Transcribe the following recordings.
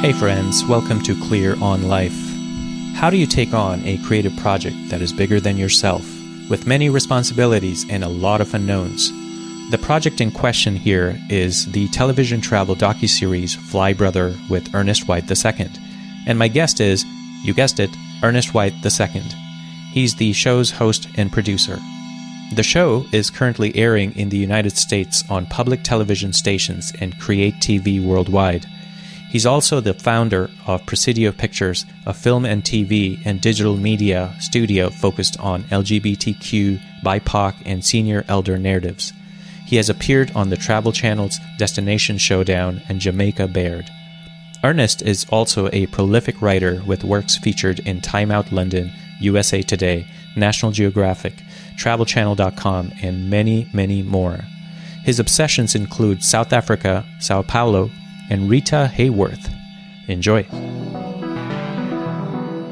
Hey, friends, welcome to Clear on Life. How do you take on a creative project that is bigger than yourself, with many responsibilities and a lot of unknowns? The project in question here is the television travel docuseries Fly Brother with Ernest White II. And my guest is, you guessed it, Ernest White II. He's the show's host and producer. The show is currently airing in the United States on public television stations and Create TV worldwide. He's also the founder of Presidio Pictures, a film and TV and digital media studio focused on LGBTQ, BIPOC, and senior elder narratives. He has appeared on the Travel Channel's Destination Showdown and Jamaica Baird. Ernest is also a prolific writer with works featured in Time Out London, USA Today, National Geographic, TravelChannel.com, and many, many more. His obsessions include South Africa, Sao Paulo, and Rita Hayworth. Enjoy.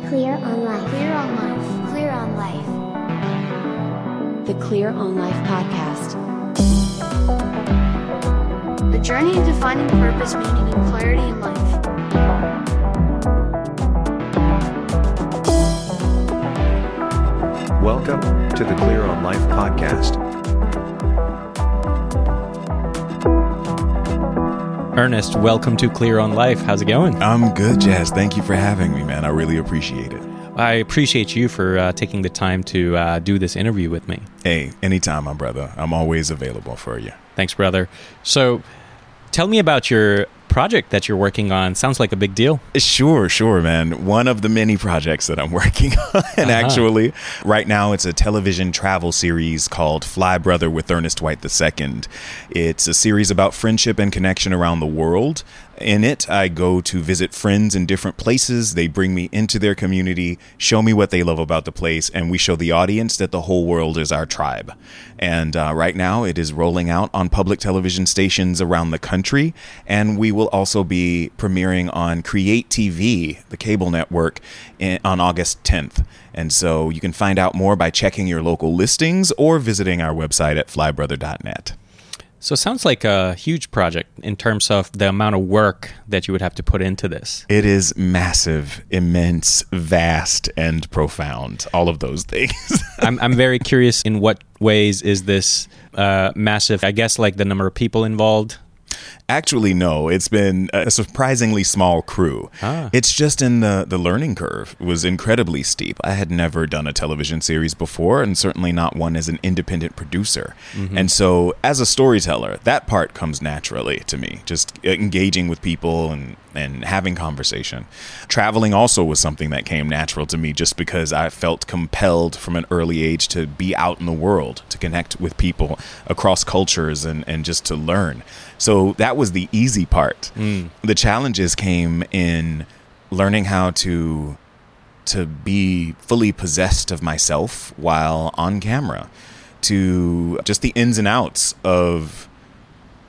Clear on life. Clear on Life. Clear on Life. The Clear on Life podcast. The journey to finding purpose, meaning, and clarity in life. Welcome to the Clear on Life podcast. Ernest, welcome to Clear on Life. How's it going? I'm good, Jazz. Thank you for having me, man. I really appreciate it. I appreciate you for uh, taking the time to uh, do this interview with me. Hey, anytime, my brother. I'm always available for you. Thanks, brother. So, tell me about your project that you're working on. Sounds like a big deal. Sure, sure, man. One of the many projects that I'm working on, Uh-huh. actually. Right now, it's a television travel series called Fly Brother with Ernest White II. It's a series about friendship and connection around the world. In it, I go to visit friends in different places. They bring me into their community, show me what they love about the place, and we show the audience that the whole world is our tribe. And uh, right now, it is rolling out on public television stations around the country. And we will also be premiering on Create TV, the cable network, in, on August 10th. And so you can find out more by checking your local listings or visiting our website at flybrother.net. So, it sounds like a huge project in terms of the amount of work that you would have to put into this. It is massive, immense, vast, and profound. All of those things. I'm, I'm very curious in what ways is this uh, massive, I guess, like the number of people involved? Actually, no. It's been a surprisingly small crew. Ah. It's just in the the learning curve was incredibly steep. I had never done a television series before, and certainly not one as an independent producer. And so, as a storyteller, that part comes naturally to me. Just engaging with people and and having conversation. Traveling also was something that came natural to me, just because I felt compelled from an early age to be out in the world, to connect with people across cultures, and and just to learn. So that was the easy part. The challenges came in learning how to to be fully possessed of myself while on camera, to just the ins and outs of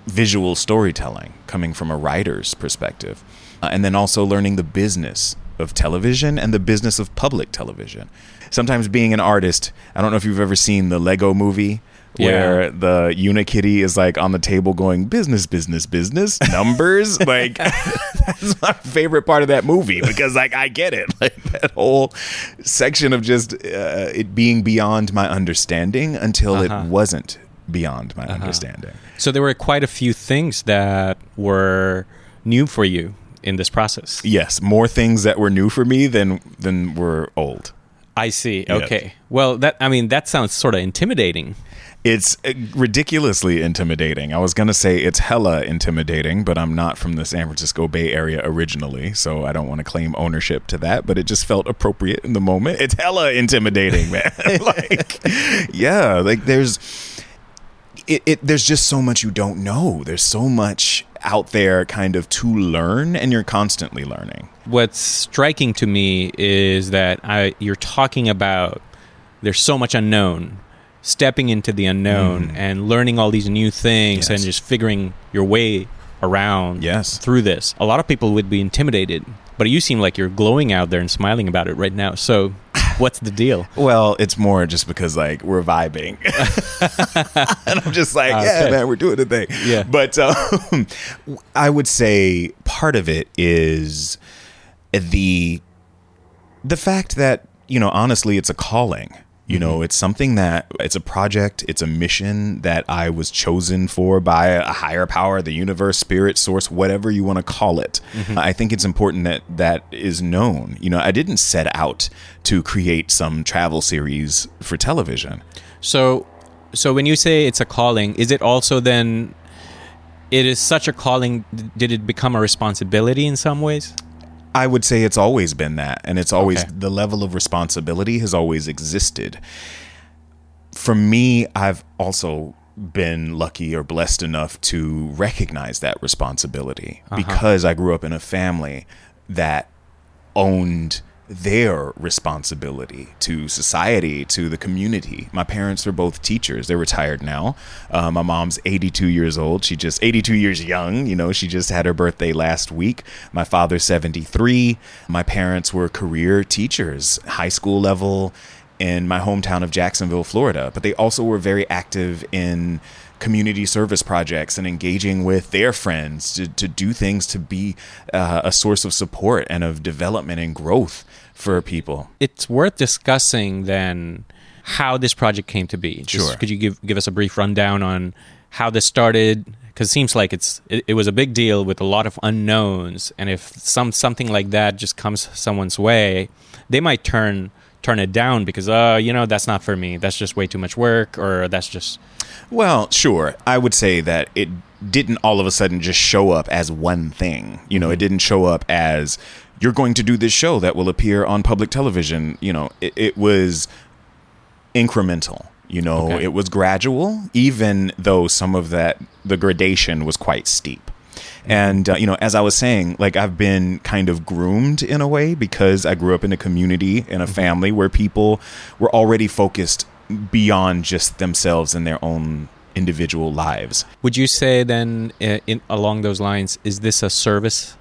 visual storytelling coming from a writer's perspective, uh, and then also learning the business of television and the business of public television. Sometimes being an artist, I don't know if you've ever seen the Lego movie where Yeah. the Unikitty is like on the table going business, business, business, numbers. like that's my favorite part of that movie because like I get it. Like that whole section of just uh, it being beyond my understanding until Uh-huh. it wasn't beyond my understanding. So, there were quite a few things that were new for you in this process. Yes, more things that were new for me than than were old. I see. Yes. Okay. Well, that I mean, that sounds sort of intimidating. It's uh, ridiculously intimidating. I was going to say it's hella intimidating, but I'm not from the San Francisco Bay Area originally, so I don't want to claim ownership to that, but it just felt appropriate in the moment. It's hella intimidating, man. like yeah, like there's it, it there's just so much you don't know. There's so much out there kind of to learn and you're constantly learning. What's striking to me is that I, you're talking about there's so much unknown, stepping into the unknown and learning all these new things Mm. Yes. and just figuring your way around Yes. through this. A lot of people would be intimidated, but you seem like you're glowing out there and smiling about it right now. So What's the deal? Well, it's more just because like we're vibing, and I'm just like, yeah, Okay. man, we're doing the thing. Yeah. But um, I would say part of it is the the fact that you know honestly, it's a calling. You know, mm-hmm. it's something that it's a project, it's a mission that I was chosen for by a higher power, the universe, spirit, source, whatever you want to call it. Mm-hmm. I think it's important that that is known. You know, I didn't set out to create some travel series for television. So, so when you say it's a calling, is it also then? It is such a calling. Did it become a responsibility in some ways? I would say it's always been that, and it's always Okay. the level of responsibility has always existed. For me, I've also been lucky or blessed enough to recognize that responsibility uh-huh. because I grew up in a family that owned their responsibility to society, to the community. My parents are both teachers. They're retired now. Uh, my mom's 82 years old. She just 82 years young. You know, she just had her birthday last week. My father's 73. My parents were career teachers, high school level in my hometown of Jacksonville, Florida. But they also were very active in community service projects and engaging with their friends to, to do things to be uh, a source of support and of development and growth for people. It's worth discussing then how this project came to be. Just, Sure. Could you give give us a brief rundown on how this started? Because it seems like it's it, it was a big deal with a lot of unknowns, and if some something like that just comes someone's way, they might turn turn it down because uh you know that's not for me. That's just way too much work, or that's just Well, sure. I would say that it didn't all of a sudden just show up as one thing. You know, it didn't show up as you're going to do this show that will appear on public television. You know, it, it was incremental. You know, Okay. it was gradual, even though some of that, the gradation was quite steep. And, uh, you know, as I was saying, like I've been kind of groomed in a way because I grew up in a community, in a family where people were already focused beyond just themselves and their own individual lives. Would you say then, uh, in, along those lines, is this a service?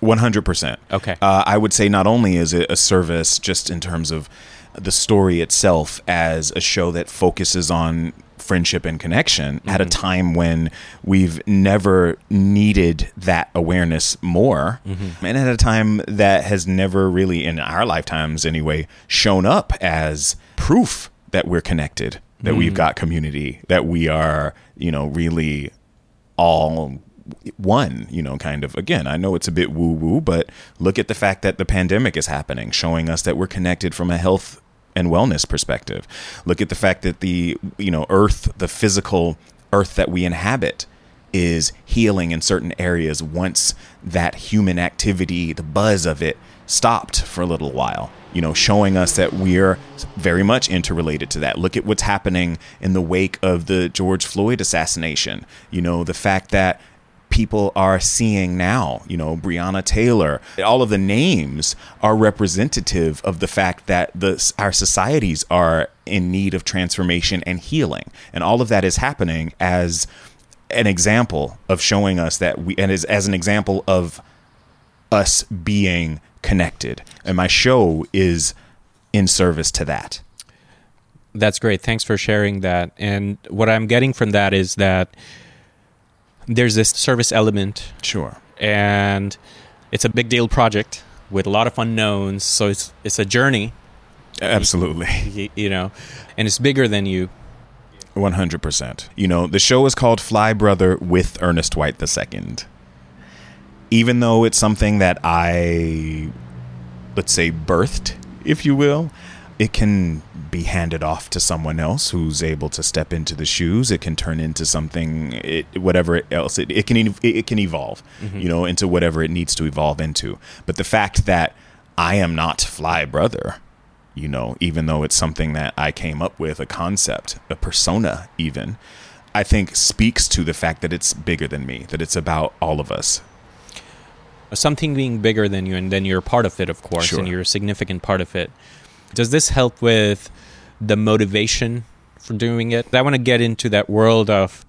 100%. Okay. Uh, I would say not only is it a service just in terms of the story itself as a show that focuses on friendship and connection at a mm-hmm. time when we've never needed that awareness more. Mm-hmm. And at a time that has never really in our lifetimes anyway shown up as proof that we're connected that we've mm. got community that we are you know really all one, you know, kind of. Again, I know it's a bit woo woo, but look at the fact that the pandemic is happening, showing us that we're connected from a health and wellness perspective. Look at the fact that the, you know, earth, the physical earth that we inhabit, is healing in certain areas once that human activity, the buzz of it, stopped for a little while. You know, showing us that we're very much interrelated to that. Look at what's happening in the wake of the George Floyd assassination. You know, the fact that people are seeing now. You know, Breonna Taylor, all of the names are representative of the fact that the our societies are in need of transformation and healing, and all of that is happening as an example of showing us that we, and as as an example of us being connected. And my show is in service to that. That's great. Thanks for sharing that. And what I'm getting from that is that there's this service element, Sure. and it's a big deal project with a lot of unknowns. So it's it's a journey, Absolutely. y- you know, and it's bigger than you. 100%. You know, the show is called Fly Brother with Ernest White II. Even though it's something that I, let's say, birthed, if you will, it can be handed off to someone else who's able to step into the shoes. It can turn into something, it, whatever else. It, it can ev- it can evolve, mm-hmm. you know, into whatever it needs to evolve into. But the fact that I am not Fly Brother, you know, even though it's something that I came up with, a concept, a persona, even, I think speaks to the fact that it's bigger than me, that it's about all of us. Something being bigger than you, and then you're a part of it, of course, Sure. and you're a significant part of it. Does this help with the motivation for doing it? I want to get into that world of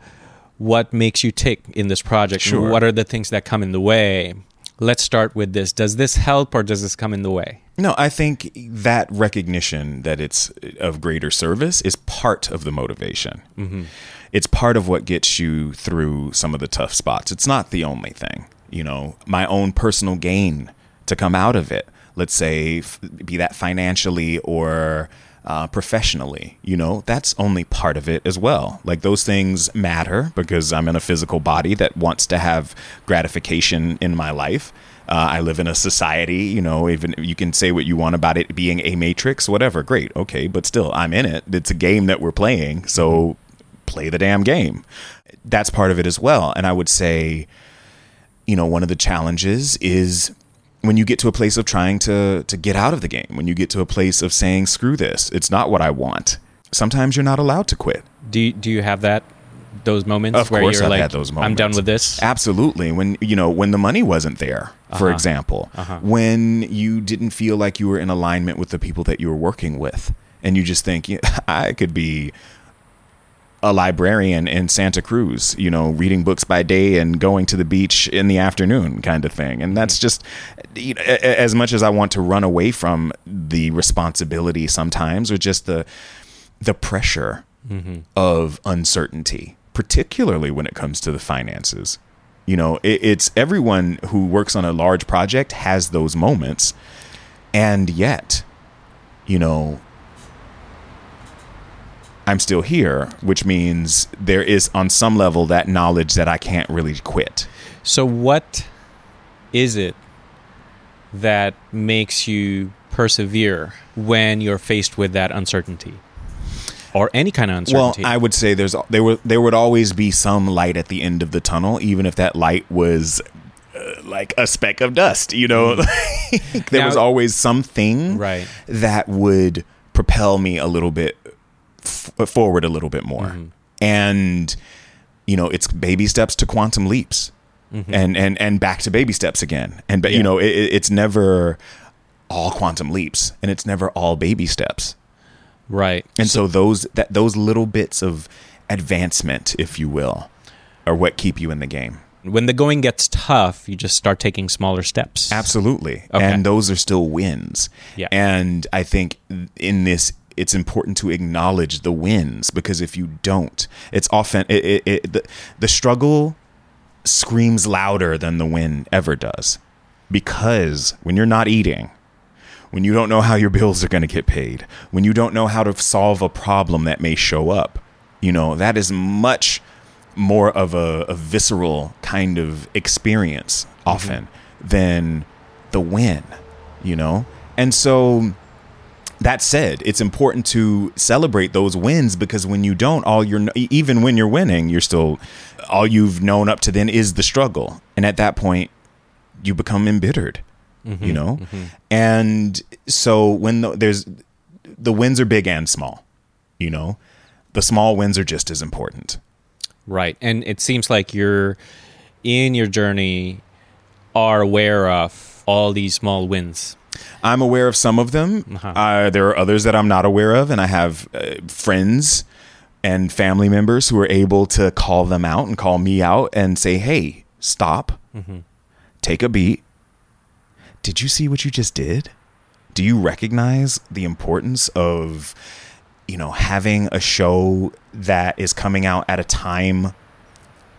what makes you tick in this project. Sure. What are the things that come in the way? let's start with this. Does this help or does this come in the way? No, I think that recognition that it's of greater service is part of the motivation. Mm-hmm. It's part of what gets you through some of the tough spots. It's not the only thing. You know, my own personal gain to come out of it, let's say, f- be that financially or uh, professionally, you know, that's only part of it as well. Like those things matter because I'm in a physical body that wants to have gratification in my life. Uh, I live in a society, you know, even you can say what you want about it being a matrix, whatever, great, okay, but still, I'm in it. It's a game that we're playing, so play the damn game. That's part of it as well. And I would say, you know, one of the challenges is when you get to a place of trying to to get out of the game, when you get to a place of saying, screw this, it's not what I want. Sometimes you're not allowed to quit. Do you, do you have that those moments Of where course, you're I've like, had those moments. I'm done with this? Absolutely. When you know when the money wasn't there, for Uh-huh. example, Uh-huh. when you didn't feel like you were in alignment with the people that you were working with, and you just think, "Yeah, I could be a librarian in Santa Cruz, you know, reading books by day and going to the beach in the afternoon, kind of thing. And that's mm-hmm. just, you know, as much as I want to run away from the responsibility sometimes, or just the the pressure mm-hmm. of uncertainty, particularly when it comes to the finances. You know, it, it's everyone who works on a large project has those moments, and yet, you know, I'm still here, which means there is on some level that knowledge that I can't really quit. So, what is it that makes you persevere when you're faced with that uncertainty or any kind of uncertainty. Well? I would say there's there would there would always be some light at the end of the tunnel, even if that light was uh, like a speck of dust. You know, Like, there Now- was always something Right. that would propel me a little bit f- forward, a little bit more, Mm-hmm. and you know, it's baby steps to quantum leaps, and and and back to baby steps again, and but Mm-hmm. Yeah. you know, it, it- it's never all quantum leaps, and it's never all baby steps. right. And so those that those little bits of advancement, if you will, are what keep you in the game. when the going gets tough, you just start taking smaller steps. Absolutely. Okay. And those are still wins. Yeah. And I think in this it's important to acknowledge the wins because if you don't, it's often it, it, it the, the struggle screams louder than the win ever does. Because when you're not eating, when you don't know how your bills are going to get paid, when you don't know how to solve a problem that may show up, you know, that is much more of a, a visceral kind of experience often mm-hmm. than the win, you know? And so that said, it's important to celebrate those wins because when you don't, all you're even when you're winning, you're still all you've known up to then is the struggle, and at that point, you become embittered, mm-hmm, you know. Mm-hmm. And so when the, there's the wins are big and small, you know, the small wins are just as important. Right. And it seems like you're in your journey are aware of all these small wins. I'm aware of some of them. Uh-huh. Uh, there are others that I'm not aware of, and I have uh, friends and family members who are able to call them out and call me out and say, "Hey, stop, Mm-hmm. take a beat. Did you see what you just did? Do you recognize the importance of, you know, having a show that is coming out at a time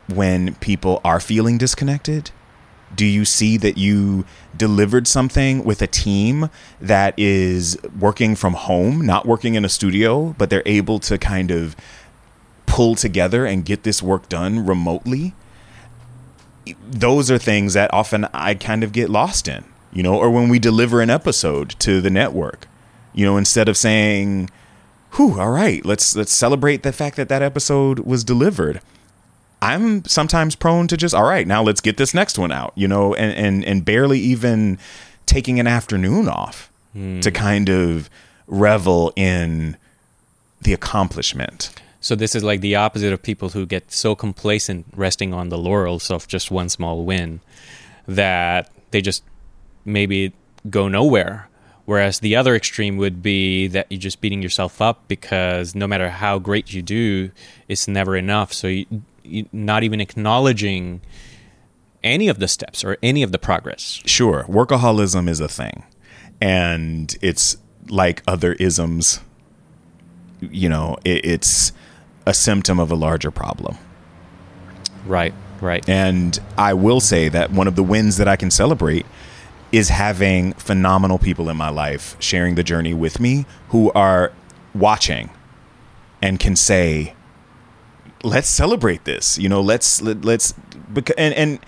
when people are feeling disconnected?" Do you see that you delivered something with a team that is working from home, not working in a studio, but they're able to kind of pull together and get this work done remotely? Those are things that often I kind of get lost in, you know, or when we deliver an episode to the network, you know, instead of saying, "Whew, all right, let's let's celebrate the fact that that episode was delivered." I'm sometimes prone to just all right now let's get this next one out you know and and and barely even taking an afternoon off to hmm. kind of revel in the accomplishment So this is like the opposite of people who get so complacent resting on the laurels of just one small win that they just maybe go nowhere. Whereas the other extreme would be that you're just beating yourself up because no matter how great you do, it's never enough. So you not even acknowledging any of the steps or any of the progress. Sure, workaholism is a thing, and it's like other isms. You know, it, it's a symptom of a larger problem. Right, right. And I will say that one of the wins that I can celebrate is having phenomenal people in my life sharing the journey with me who are watching and can say, let's celebrate this. You know, let's, let, let's, beca- and, and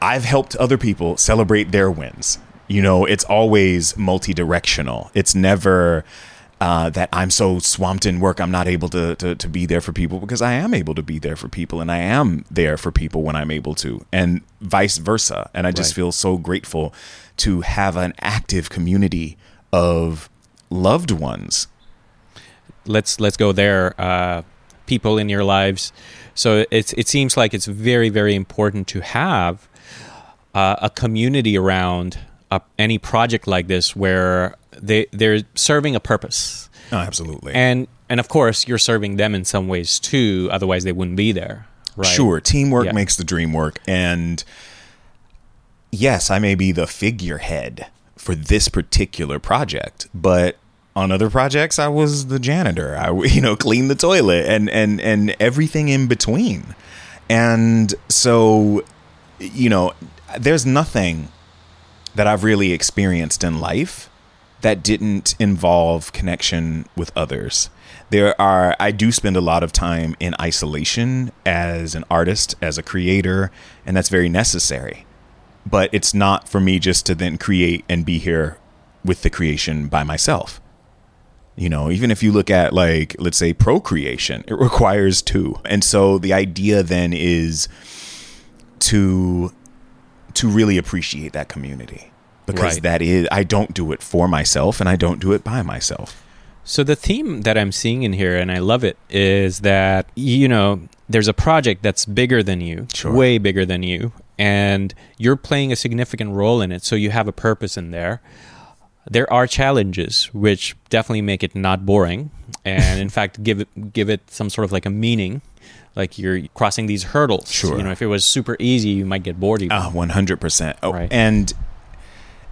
I've helped other people celebrate their wins. You know, it's always multi directional. It's never, uh, that I'm so swamped in work, I'm not able to, to to be there for people because I am able to be there for people, and I am there for people when I'm able to, and vice versa. And I just Right. feel so grateful to have an active community of loved ones. let's let's go there. Uh, people in your lives. So it's it seems like it's very very important to have uh, a community around uh, any project like this where they they're serving a purpose, Oh, absolutely. and and of course you're serving them in some ways too. Otherwise they wouldn't be there. Right. Sure, teamwork Yeah. makes the dream work. And yes, I may be the figurehead for this particular project, but on other projects, I was the janitor. I, you know, cleaned the toilet and and and everything in between. And so, you know, there's nothing that I've really experienced in life that didn't involve connection with others. There are, I do spend a lot of time in isolation as an artist, as a creator, and that's very necessary. But it's not for me just to then create and be here with the creation by myself. You know, even if you look at like, let's say procreation, it requires two. And so the idea then is to to really appreciate that community because Right. that is I don't do it for myself and I don't do it by myself. So the theme that I'm seeing in here, and I love it, is that you know there's a project that's bigger than you, Sure. way bigger than you, and you're playing a significant role in it. So you have a purpose in there. There are challenges which definitely make it not boring, and in fact give it give it some sort of like a meaning. Like you're crossing these hurdles. Sure. You know, if it was super easy, you might get bored. Even. Ah, 100%. Oh, Right. and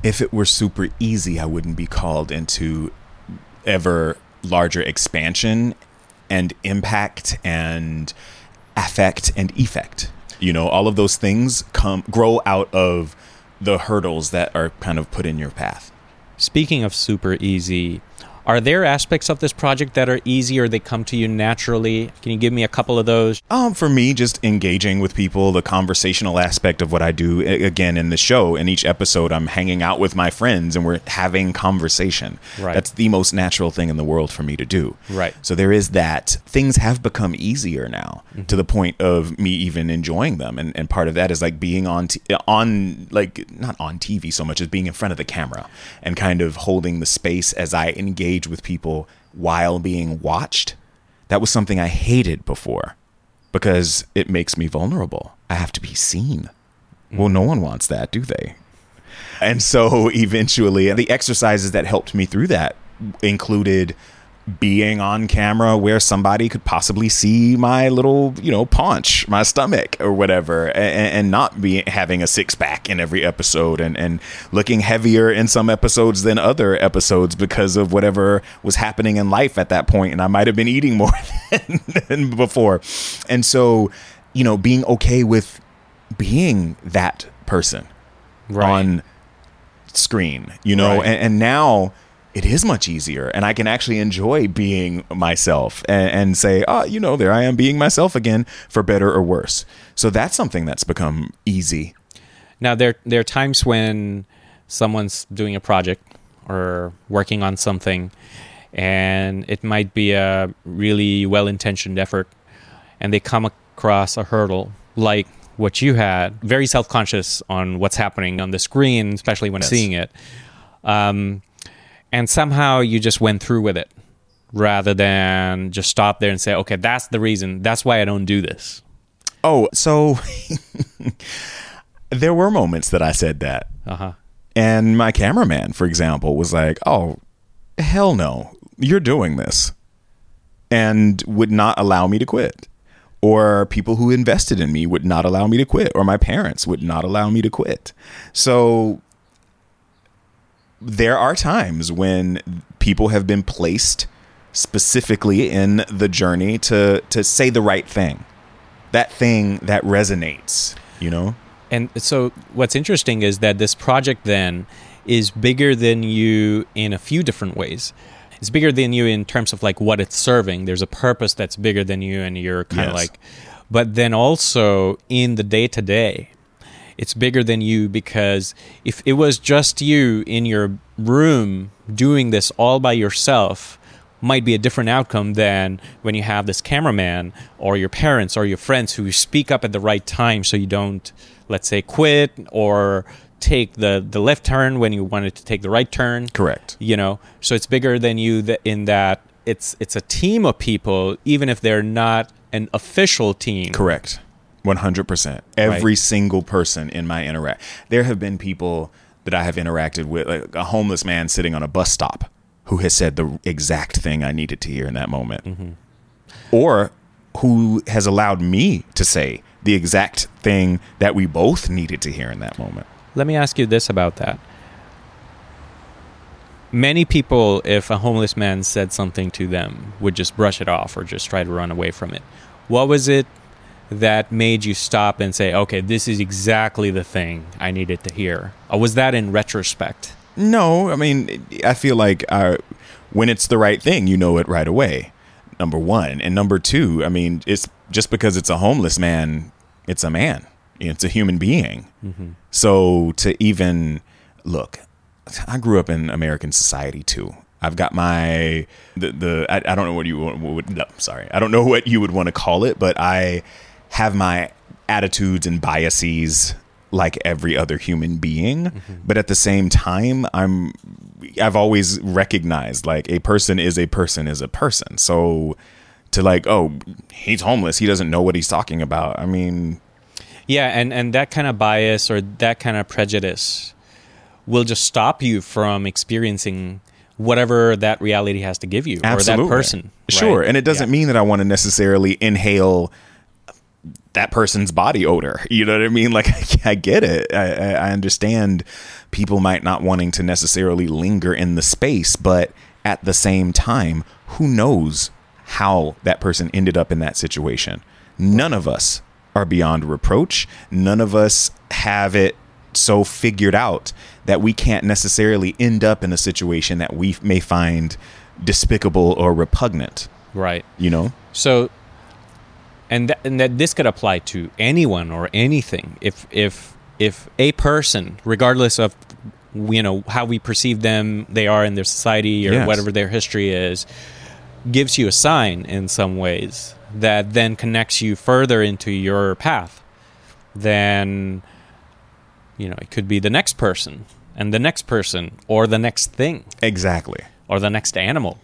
if it were super easy, I wouldn't be called into ever larger expansion and impact and affect and effect. You know, all of those things come grow out of the hurdles that are kind of put in your path. Speaking of super easy, are there aspects of this project that are easy or they come to you naturally? Can you give me a couple of those? Um, for me, just engaging with people, the conversational aspect of what I do. Again, in the show, in each episode, I'm hanging out with my friends and we're having conversation. Right. That's the most natural thing in the world for me to do. Right. So there is that. Things have become easier now to the point of me even enjoying them, and and part of that is like being on t- on like not on TV so much as being in front of the camera and kind of holding the space as I engage with people while being watched. That was something I hated before because it makes me vulnerable. I have to be seen. Well, no one wants that, do they? And so eventually, the exercises that helped me through that included being on camera where somebody could possibly see my little, you know, paunch, my stomach or whatever, and, and not be having a six pack in every episode and, and looking heavier in some episodes than other episodes because of whatever was happening in life at that point, And I might have been eating more than, than before. And so, you know, being okay with being that person on screen, you know, Right. and, and now it is much easier and I can actually enjoy being myself and, and say, oh, you know, there I am being myself again for better or worse. So that's something that's become easy. Now there there are times when someone's doing a project or working on something and it might be a really well-intentioned effort and they come across a hurdle like what you had very self-conscious on what's happening on the screen especially when Yes. seeing it um, and somehow you just went through with it rather than just stop there and say okay that's the reason that's why i don't do this Oh, so there were moments that I said that. uh-huh And my cameraman, for example, was like, oh, hell no, you're doing this. And would not allow me to quit. or people who invested in me would not allow me to quit, or my parents would not allow me to quit. So there are times when people have been placed specifically in the journey to to say the right thing that thing that resonates you know And so, what's interesting is that this project then is bigger than you in a few different ways. It's bigger than you in terms of like what it's serving. There's a purpose that's bigger than you, and you're kind of Yes. like, but then also in the day to day, it's bigger than you because if it was just you in your room doing this all by yourself, might be a different outcome than when you have this cameraman or your parents or your friends who speak up at the right time so you don't let's say quit or take the the left turn when you wanted to take the right turn. Correct. You know so it's bigger than you in that it's it's a team of people even if they're not an official team. Correct. 100%. Every single person in my interact. There have been people that I have interacted with, like a homeless man sitting on a bus stop who has said the exact thing I needed to hear in that moment. Mm-hmm. Or who has allowed me to say the exact thing that we both needed to hear in that moment. Let me ask you this about that. Many people, if a homeless man said something to them, would just brush it off or just try to run away from it. What was it that made you stop and say, okay, this is exactly the thing I needed to hear? Or was that in retrospect? No, I mean, I feel like uh, when it's the right thing, you know it right away. Number one, and number two, I mean, it's just because it's a homeless man, it's a man. It's a human being. So to even look, I grew up in American society too. I've got my the the I, I don't know what you would, would no, sorry I don't know what you would want to call it, but I have my attitudes and biases like every other human being. Mm-hmm. But at the same time, I'm I've always recognized like a person is a person is a person. So to like oh he's homeless he doesn't know what he's talking about. I mean Yeah, and, and that kind of bias or that kind of prejudice will just stop you from experiencing whatever that reality has to give you or that person. Sure. right? And it doesn't Yeah. mean that I want to necessarily inhale that person's body odor. You know what I mean? Like, I get it. I, I understand people might not wanting to necessarily linger in the space, but at the same time, who knows how that person ended up in that situation? None of us are beyond reproach. None of us have it so figured out that we can't necessarily end up in a situation that we may find despicable or repugnant, Right. you know? So, and that, and that this could apply to anyone or anything. If if if a person, regardless of you know how we perceive them, they are in their society or Yes. whatever their history is, gives you a sign in some ways that then connects you further into your path, then you know it could be the next person and the next person or the next thing Exactly. or the next animal.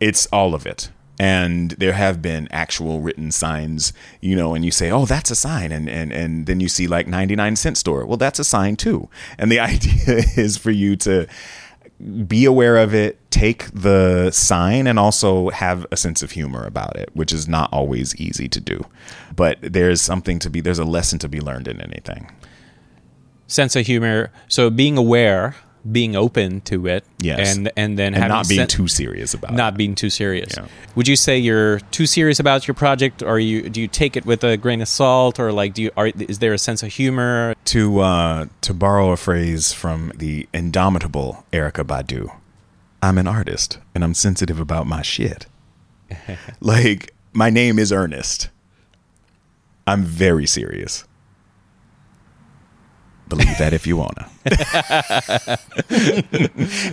It's all of it. And there have been actual written signs, you know, and you say, oh, that's a sign. And, and, and then you see like 99 cent store. Well, that's a sign too. And the idea is for you to be aware of it, take the sign, and also have a sense of humor about it, which is not always easy to do. But there's something to be, there's a lesson to be learned in anything. sense of humor. So being aware, being open to it, Yes. and and then And not being sen- too serious about it. not being too serious. Yeah. Would you say you're too serious about your project, or you do you take it with a grain of salt, or like do you are is there a sense of humor? to uh, to borrow a phrase from the indomitable Erykah Badu, I'm an artist and I'm sensitive about my shit. like my name is Ernest. I'm very serious. Believe that if you wanna.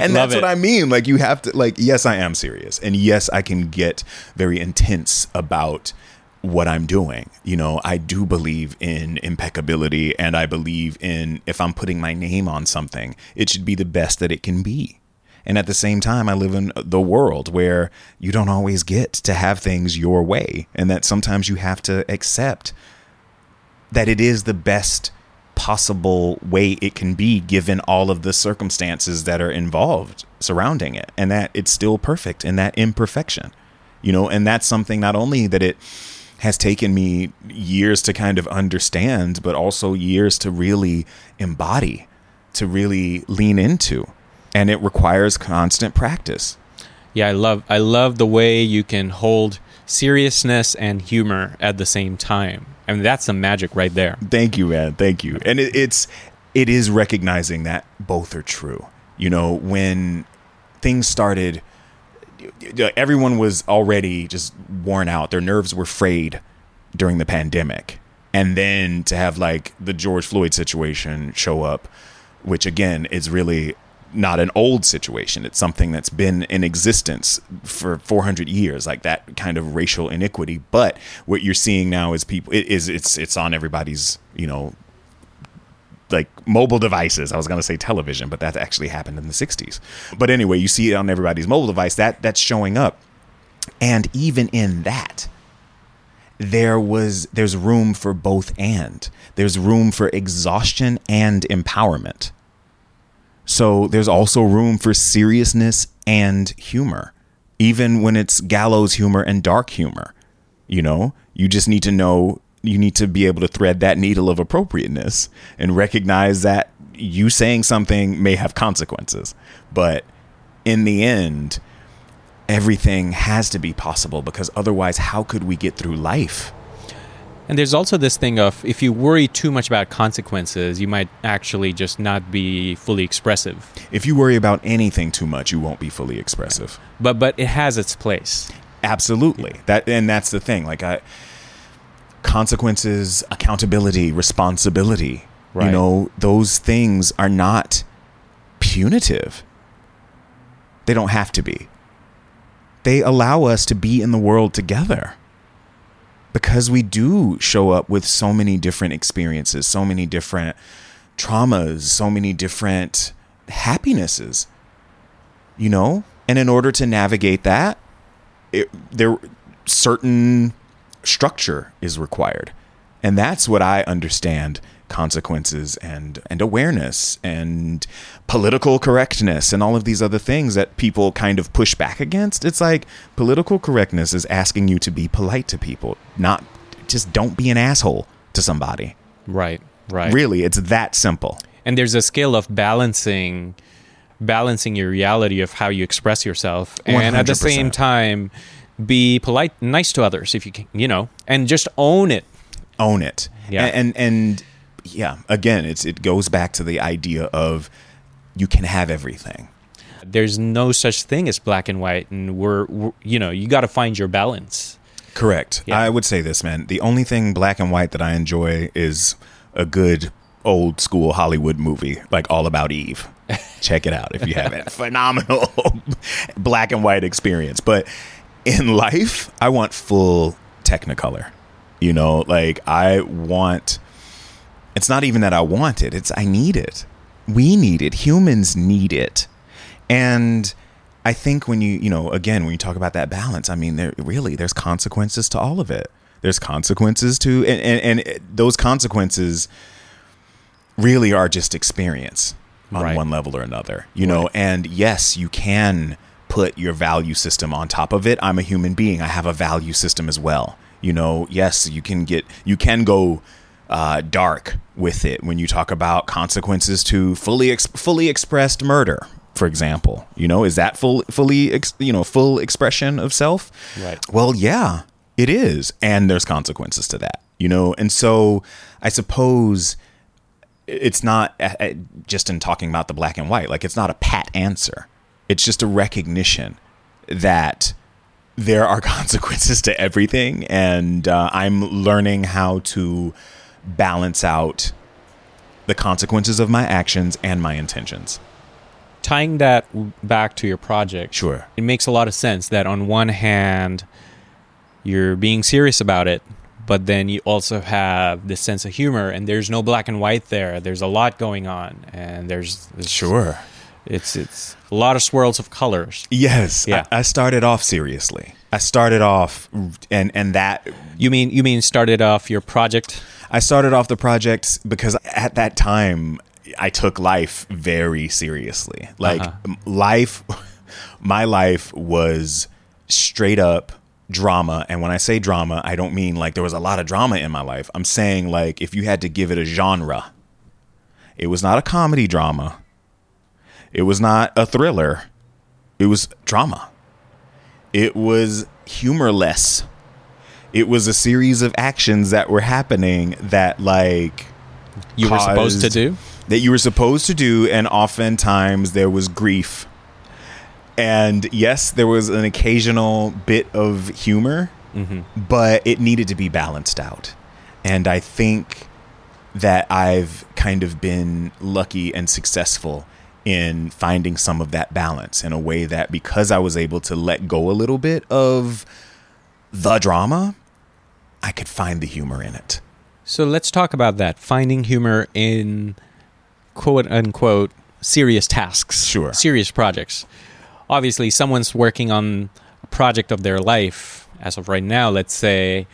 and Love that's what. I mean. Like you have to like yes, I am serious. And yes, I can get very intense about what I'm doing. You know, I do believe in impeccability and I believe in if I'm putting my name on something, it should be the best that it can be. And at the same time, I live in the world where you don't always get to have things your way, and that sometimes you have to accept that it is the best possible way it can be given all of the circumstances that are involved surrounding it and that it's still perfect in that imperfection you know and that's something not only that it has taken me years to kind of understand, but also years to really embody, to really lean into. And it requires constant practice. Yeah, I love I love the way you can hold seriousness and humor at the same time. I mean, that's the magic right there. Thank you, man. Thank you. And it, it's it is recognizing that both are true. You know, when things started, everyone was already just worn out. Their nerves were frayed during the pandemic, and then to have like the George Floyd situation show up, which again is really not an old situation. It's something that's been in existence for 400 years, like that kind of racial iniquity. But what you're seeing now is people it is it's it's on everybody's you know like mobile devices. I was going to say television, but that actually happened in the 60s. But anyway, you see it on everybody's mobile device. That that's showing up. And even in that, there was there's room for both and. There's room for exhaustion and empowerment. So there's also room for seriousness and humor, even when it's gallows humor and dark humor. You know, you just need to know, you need to be able to thread that needle of appropriateness and recognize that you saying something may have consequences. But in the end, everything has to be possible because otherwise, how could we get through life? And there's also this thing of if you worry too much about consequences, you might actually just not be fully expressive. If you worry about anything too much, you won't be fully expressive. But but it has its place. Absolutely. That and that's the thing. Like I consequences, accountability, responsibility. Right. You know, those things are not punitive. They don't have to be. They allow us to be in the world together because we do show up with so many different experiences, so many different traumas, so many different happinesses. You know, and in order to navigate that, it, there certain structure is required, and that's what I understand consequences and and awareness and political correctness and all of these other things that people kind of push back against it's like political correctness is asking you to be polite to people not just don't be an asshole to somebody Right. Right. really it's that simple And there's a skill of balancing balancing your reality of how you express yourself and at the same time be polite nice to others if you can, you know, and just own it. own it Yeah. and, and and yeah again it's it goes back to the idea of you can have everything There's no such thing as black and white and we're, we're you know, you got to find your balance. Correct. Yeah. I would say this, man. The only thing black and white that I enjoy is a good old school Hollywood movie, like All About Eve. Check it out if you haven't. Phenomenal black and white experience. But in life, I want full Technicolor. You know, like I want. It's not even that I want it; it's I need it. We need it. Humans need it, and I think when you, you know, again, when you talk about that balance, I mean, there really there's consequences to all of it. There's consequences to, and and, and those consequences really are just experience on Right. one level or another, you know. And yes, you can put your value system on top of it. I'm a human being. I have a value system as well. You know, yes, you can get, you can go uh, dark with it when you talk about consequences to fully ex- fully expressed murder, for example. You know, is that full fully ex- you know full expression of self? Right. Well, yeah, it is, and there's consequences to that. You know, and so I suppose it's not uh, uh, just in talking about the black and white like it's not a pat answer it's just a recognition that there are consequences to everything and uh, i'm learning how to balance out the consequences of my actions and my intentions Tying that back to your project. Sure. It makes a lot of sense that on one hand you're being serious about it, but then you also have this sense of humor and there's no black and white there. There's a lot going on and there's, there's sure It's it's a lot of swirls of colors. yes Yeah. I, I started off seriously i started off and and that You mean you mean started off your project? I started off the project because at that time I took life very seriously. Like Uh-huh. life, my life was straight up drama. And when I say drama, I don't mean like there was a lot of drama in my life. I'm saying like if you had to give it a genre, it was not a comedy drama. It was not a thriller. It was drama. It was humorless. It was a series of actions that were happening that like You were supposed to do? that you were supposed to do and oftentimes there was grief. And yes there was an occasional bit of humor mm-hmm. but it needed to be balanced out. And i think that i've kind of been lucky and successful in finding some of that balance in a way that because i was able to let go a little bit of the drama i could find the humor in it So let's talk about that. Finding humor in quote unquote serious tasks. Sure. Serious projects. Obviously, someone's working on a project of their life as of right now, let's say,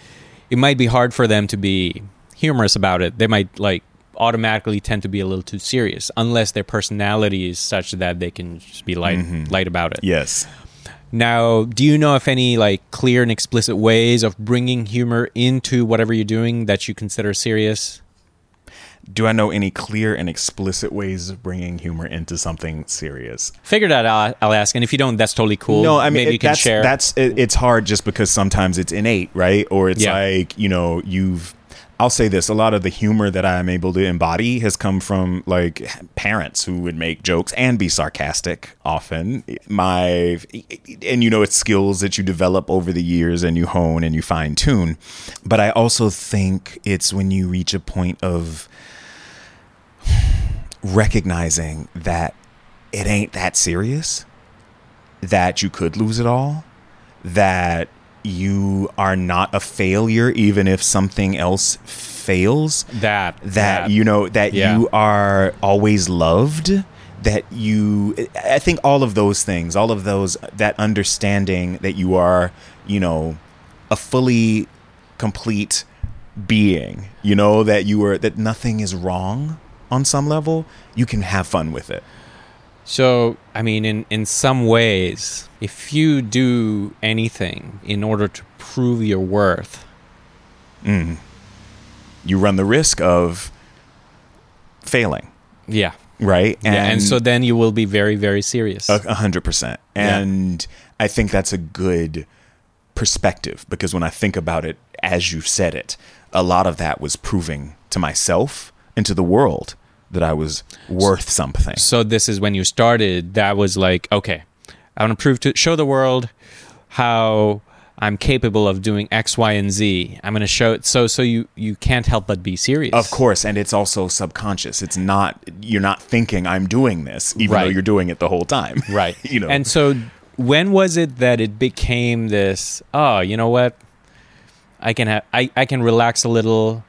it might be hard for them to be humorous about it. They might like automatically tend to be a little too serious unless their personality is such that they can just be light mm-hmm. light about it. yes Now, do you know if any like clear and explicit ways of bringing humor into whatever you're doing that you consider serious? do I know any clear and explicit ways of bringing humor into something serious? Figure that out. I'll ask, and if you don't, that's totally cool. No, I mean maybe it- you can that's share. that's it, it's hard just because sometimes it's innate, right? Or it's Yeah. like you know you've. I'll say this: a lot of the humor that I'm able to embody has come from like parents who would make jokes and be sarcastic. Often, my and you know it's skills that you develop over the years and you hone and you fine tune. But I also think it's when you reach a point of recognizing that it ain't that serious, that you could lose it all, that you are not a failure even if something else fails, that that, you know, that Yeah. you are always loved. That you, I think all of those things, all of those, that understanding that you are, you know, a fully complete being, you know, that you are, that nothing is wrong on some level, you can have fun with it. So, I mean, in in some ways, if you do anything in order to prove your worth, mm. You run the risk of failing, yeah, right? yeah, and so then you will be very, very serious. A hundred percent. Yeah. And I think that's a good perspective because when I think about it as you've said it, a lot of that was proving to myself and to the world that I was worth something. so this is when you started. That was like, okay, I want to prove to show the world how I'm capable of doing X, Y, and Z. I'm going to show it. So, so you you can't help but be serious. Of course, and it's also subconscious. It's not you're not thinking I'm doing this, even though you're doing it the whole time. right you know. and so when was it that it became this oh you know what i can have I, I can relax a little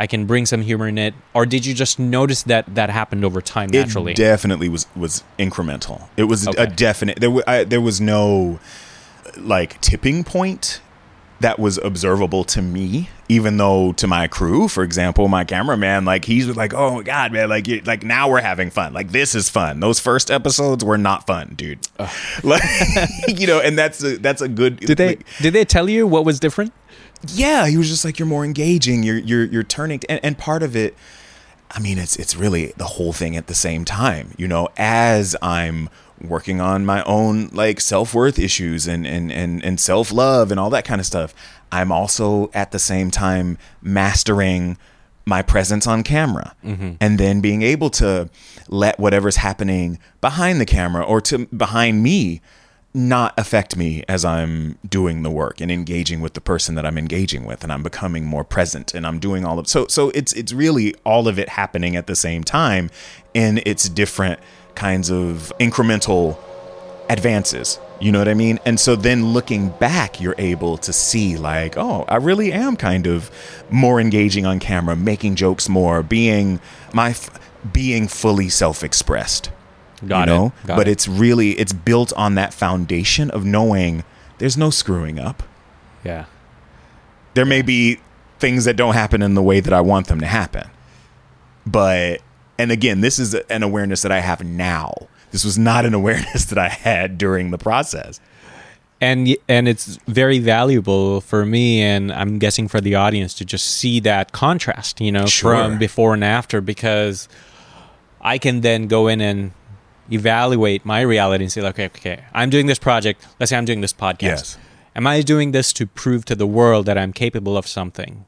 i can bring some humor in it or did you just notice that that happened over time naturally It definitely was was incremental. It was Okay. a definite. There, w- I, there was no like tipping point that was observable to me. Even though to my crew, for example, my cameraman, like he's like, "Oh my god, man! Like, you, like now we're having fun. Like this is fun. Those first episodes were not fun, dude. Like, you know, and that's a that's a good. did they like, did they tell you what was different yeah he was just like you're more engaging. You're you're you're turning and, and part of it i mean it's it's really the whole thing at the same time you know as i'm working on my own like self-worth issues and and and, and self-love and all that kind of stuff i'm also at the same time mastering my presence on camera mm-hmm. and then being able to let whatever's happening behind the camera or to behind me not affect me as I'm doing the work and engaging with the person that I'm engaging with and I'm becoming more present and I'm doing all of so so it's it's really all of it happening at the same time in its different kinds of incremental advances. You know what I mean? And so then looking back you're able to see like oh I really am kind of more engaging on camera making jokes more being my f- being fully self-expressed Got you it. know? Got but it. it's really it's built on that foundation of knowing there's no screwing up. Yeah. There may be things that don't happen in the way that i want them to happen. But and again this is an awareness that i have now. This was not an awareness that i had during the process. And and it's very valuable for me and I'm guessing for the audience to just see that contrast, you know, Sure. from before and after because I can then go in and evaluate my reality and say, like, okay, okay, I'm doing this project. Let's say I'm doing this podcast. Yes. Am I doing this to prove to the world that I'm capable of something,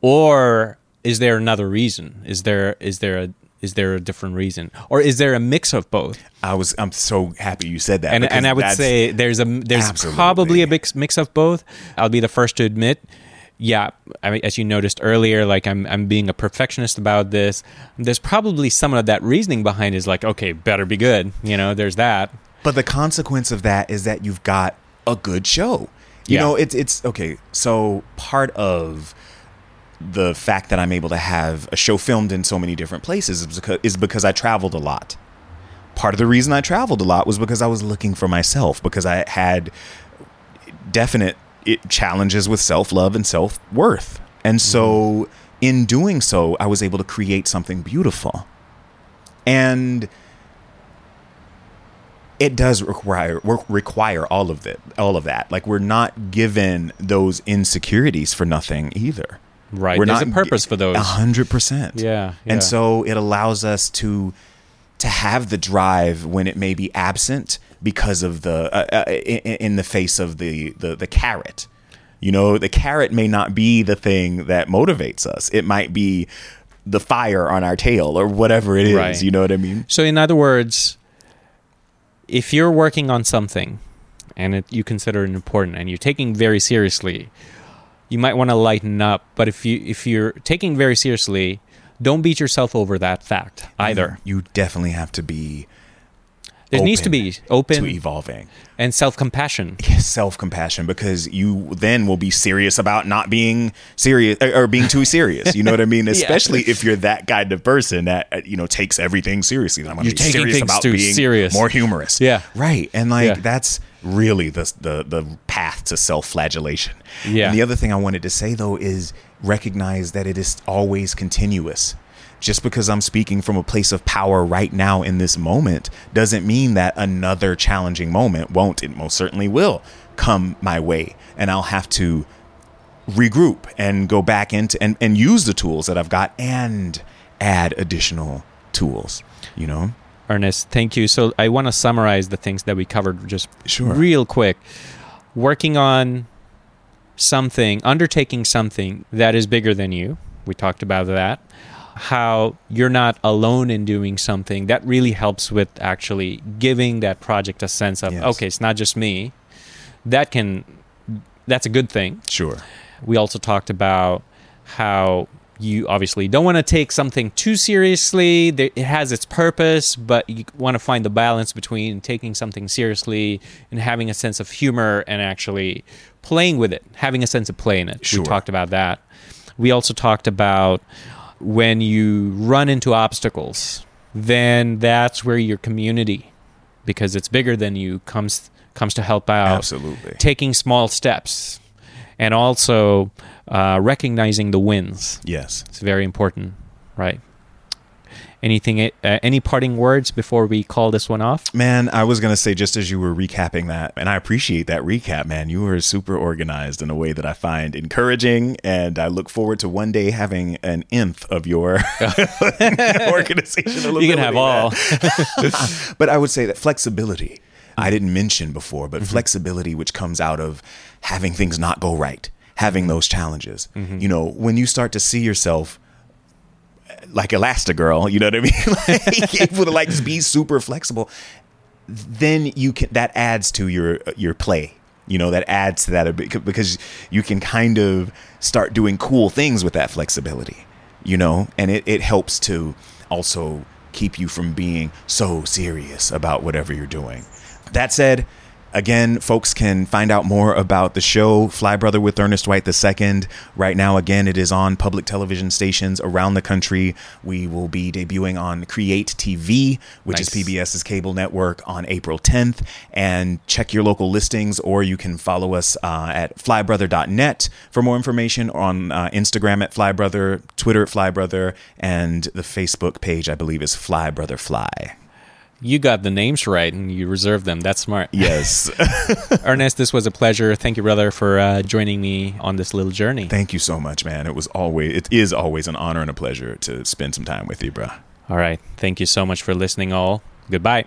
or is there another reason? Is there is there a is there a different reason, or is there a mix of both? I was I'm so happy you said that. and and I would say there's a there's Absolutely. probably a mix mix of both. I'll be the first to admit. Yeah, I mean, as you noticed earlier, like I'm I'm being a perfectionist about this. There's probably some of that reasoning behind is like, okay, better be good. You know, there's that. But the consequence of that is that you've got a good show. You Yeah. know, it's it's okay. So part of the fact that I'm able to have a show filmed in so many different places is because, is because I traveled a lot. Part of the reason I traveled a lot was because I was looking for myself because I had definite it, challenges with self-love and self-worth. And mm-hmm. so in doing so, I was able to create something beautiful. And it does require require all of it, all of that. Like we're not given those insecurities for nothing either. Right. We're There's not a purpose for those. A hundred percent. Yeah, yeah. And so it allows us to to have the drive when it may be absent because of the uh, uh, in, in the face of the, the the carrot. You know, the carrot may not be the thing that motivates us. It might be the fire on our tail or whatever it is. Right. You know what I mean? So, in other words, if you're working on something and it, you consider it important and you're taking very seriously, you might want to lighten up. But if you if you're taking very seriously, don't beat yourself over that fact either. You definitely have to be There needs to be open to evolving. and self compassion. Yes, self compassion because you then will be serious about not being serious or being too serious. You know what I mean? Especially if you're that kind of person that uh, you know takes everything seriously. I'm going to You're be taking serious things about too being serious. more humorous. Yeah. right. And like Yeah. that's really the the the path to self flagellation. Yeah. And the other thing I wanted to say though is recognize that it is always continuous. Just because I'm speaking from a place of power right now in this moment doesn't mean that another challenging moment won't. It most certainly will come my way. And I'll have to regroup and go back into and, and use the tools that I've got and add additional tools, you know? Ernest, thank you. So I want to summarize the things that we covered just Sure. real quick. Working on something, undertaking something that is bigger than you. We talked about that. How you're not alone in doing something that really helps with actually giving that project a sense of Yes. okay, it's not just me. That can that's a good thing. Sure. We also talked about how you obviously don't want to take something too seriously. It has its purpose, but you want to find the balance between taking something seriously and having a sense of humor and actually playing with it, having a sense of play in it. Sure. We talked about that. We also talked about when you run into obstacles, then that's where your community, because it's bigger than you, comes comes to help out Absolutely. taking small steps and also uh, recognizing the wins. Yes. It's very important, right? Anything? Eh, uh, any parting words before we call this one off? Man, I was going to say just as you were recapping that, and I appreciate that recap, man. You were super organized in a way that I find encouraging, and I look forward to one day having an nth of your organization. You can have all. but I would say that flexibility, I mm-hmm. didn't mention before, but mm-hmm. flexibility, which comes out of having things not go right, having mm-hmm. those challenges. You know, when you start to see yourself like Elastigirl, you know what I mean? like, able to like be super flexible. Then you can that adds to your your play. You know that adds to that uh, because you can kind of start doing cool things with that flexibility. You know, and it it helps to also keep you from being so serious about whatever you're doing. That said, again, folks can find out more about the show Fly Brother with Ernest White II. Right now, again, it is on public television stations around the country. We will be debuting on Create TV, which Nice. is PBS's cable network, on April 10th. And check your local listings, or you can follow us uh, at flybrother.net for more information on uh, Instagram at Flybrother, Twitter at Flybrother, and the Facebook page, I believe, is Fly Brother Fly. You got the names right and you reserved them. That's smart. Yes. Ernest, this was a pleasure. Thank you, brother, for uh, joining me on this little journey. Thank you so much, man. It was always, it is always an honor and a pleasure to spend some time with you, bro. All right. Thank you so much for listening, all. Goodbye.